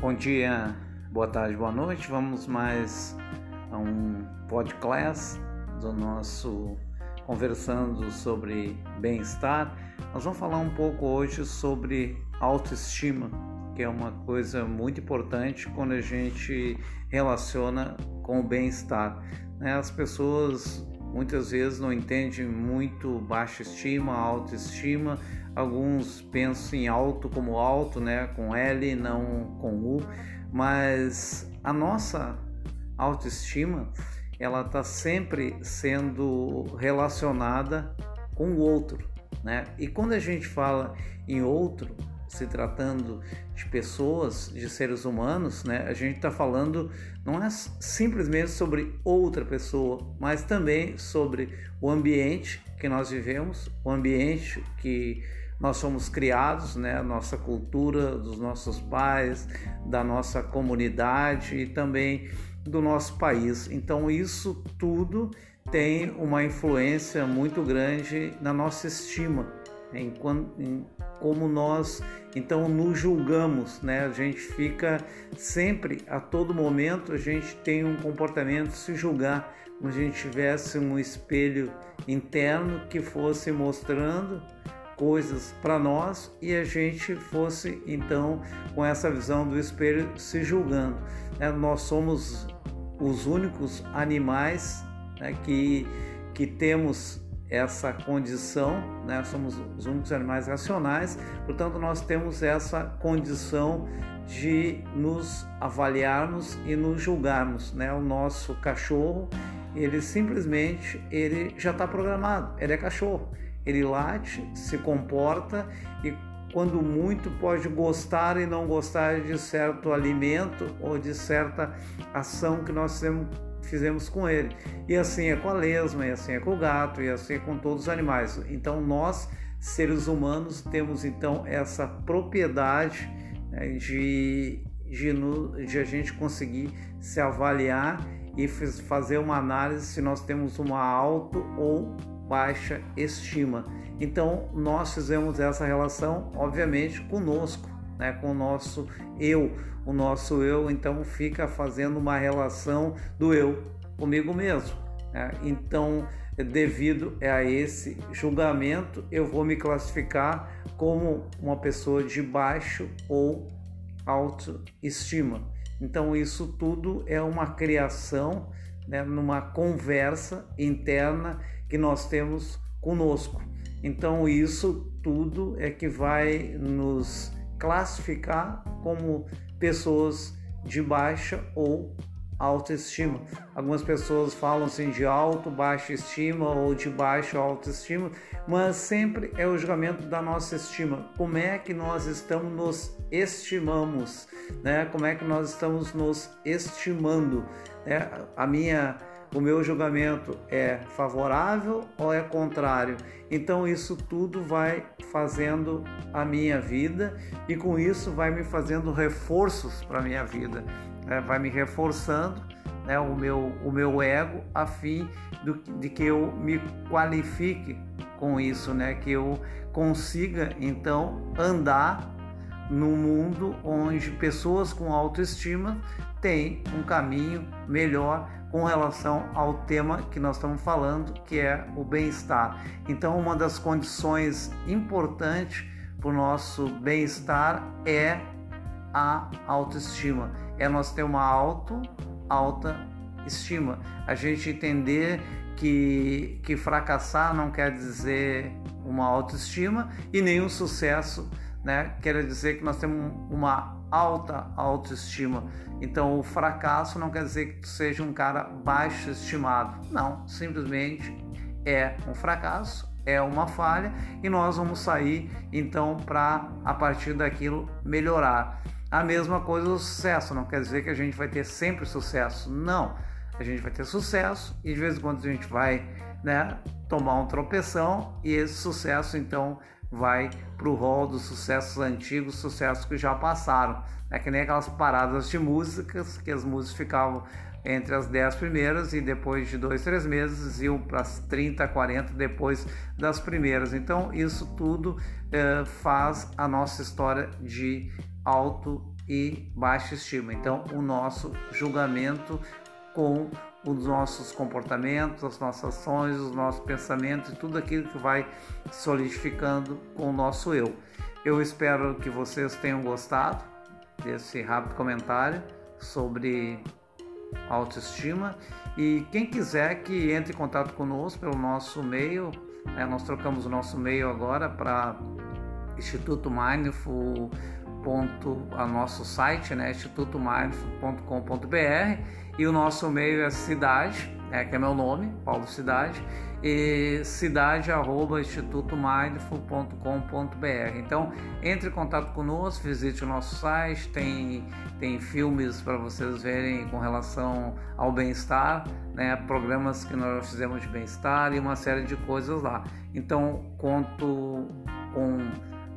Bom dia, boa tarde, boa noite. Vamos mais a um podcast do nosso conversando sobre bem-estar. Nós vamos falar um pouco hoje sobre autoestima, que é uma coisa muito importante quando a gente relaciona com o bem-estar. Né? As pessoas muitas vezes não entendem muito baixa estima, autoestima Alguns pensam em alto como alto, né, com L, não com U, mas a nossa autoestima ela está sempre sendo relacionada com o outro, né? E quando a gente fala em outro, se tratando de pessoas, de seres humanos, né? A gente está falando não é simplesmente sobre outra pessoa, mas também sobre o ambiente que nós vivemos, o ambiente que nós somos criados, né, nossa cultura, dos nossos pais, da nossa comunidade e também do nosso país. Então isso tudo tem uma influência muito grande na nossa estima, em, em como nós então nos julgamos, né? A gente fica sempre, a todo momento, a gente tem um comportamento se julgar, como se a gente tivesse um espelho interno que fosse mostrando coisas para nós e a gente fosse então com essa visão do espelho se julgando. Né? Nós somos os únicos animais né, que, que temos essa condição, né? somos os únicos animais racionais, portanto, nós temos essa condição de nos avaliarmos e nos julgarmos. Né? O nosso cachorro, ele simplesmente ele já está programado, ele é cachorro ele late, se comporta e quando muito pode gostar e não gostar de certo alimento ou de certa ação que nós fizemos com ele. E assim é com a lesma, e assim é com o gato, e assim é com todos os animais. Então nós, seres humanos, temos então essa propriedade né, de, de, de a gente conseguir se avaliar e fazer uma análise se nós temos uma auto ou baixa estima. Então, nós fizemos essa relação, obviamente, conosco, né, com o nosso eu. O nosso eu, então, fica fazendo uma relação do eu comigo mesmo. Né? Então, devido a esse julgamento, eu vou me classificar como uma pessoa de baixo ou autoestima. Então, isso tudo é uma criação, né, numa conversa interna que nós temos conosco. Então, isso tudo é que vai nos classificar como pessoas de baixa ou autoestima. Algumas pessoas falam assim de alto, baixa estima ou de baixa autoestima, mas sempre é o julgamento da nossa estima. Como é que nós estamos nos estimamos, né? Como é que nós estamos nos estimando? É, a minha o meu julgamento é favorável ou é contrário. Então isso tudo vai fazendo a minha vida e com isso vai me fazendo reforços para a minha vida, né? vai me reforçando né, o, meu, o meu ego a fim do, de que eu me qualifique com isso, né, que eu consiga então andar no mundo onde pessoas com autoestima têm um caminho melhor com relação ao tema que nós estamos falando, que é o bem-estar. Então, uma das condições importantes para o nosso bem-estar é a autoestima. É nós ter uma auto, alta estima. A gente entender que, que fracassar não quer dizer uma autoestima e nenhum sucesso né? Quer dizer que nós temos uma alta autoestima. Então, o fracasso não quer dizer que tu seja um cara baixo estimado. Não, simplesmente é um fracasso, é uma falha e nós vamos sair então para a partir daquilo melhorar. A mesma coisa o sucesso, não quer dizer que a gente vai ter sempre sucesso. Não. A gente vai ter sucesso e de vez em quando a gente vai, né, tomar um tropeção e esse sucesso então vai para o rol dos sucessos antigos, sucessos que já passaram. É que nem aquelas paradas de músicas, que as músicas ficavam entre as 10 primeiras e depois de dois, três meses iam para as 30, 40 depois das primeiras. Então, isso tudo eh, faz a nossa história de autoestima e baixa estima. Então, o nosso julgamento com os nossos comportamentos, as nossas ações, os nossos pensamentos e tudo aquilo que vai solidificando com o nosso eu. Eu espero que vocês tenham gostado desse rápido comentário sobre autoestima e quem quiser que entre em contato conosco pelo nosso e-mail, né, nós trocamos o nosso e-mail agora para Instituto Mindful ponto, a nosso site, né, institutomindful.com.br e o nosso e-mail é cidade, é, que é meu nome, Paulo Cidade, e cidade arroba institutomindful.com.br. Então, entre em contato conosco, visite o nosso site, tem, tem filmes para vocês verem com relação ao bem-estar, né, programas que nós fizemos de bem-estar e uma série de coisas lá. Então, conto com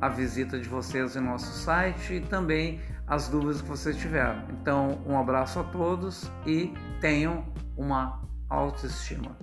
a visita de vocês em nosso site e também as dúvidas que vocês tiveram. Então, um abraço a todos e tenham uma autoestima.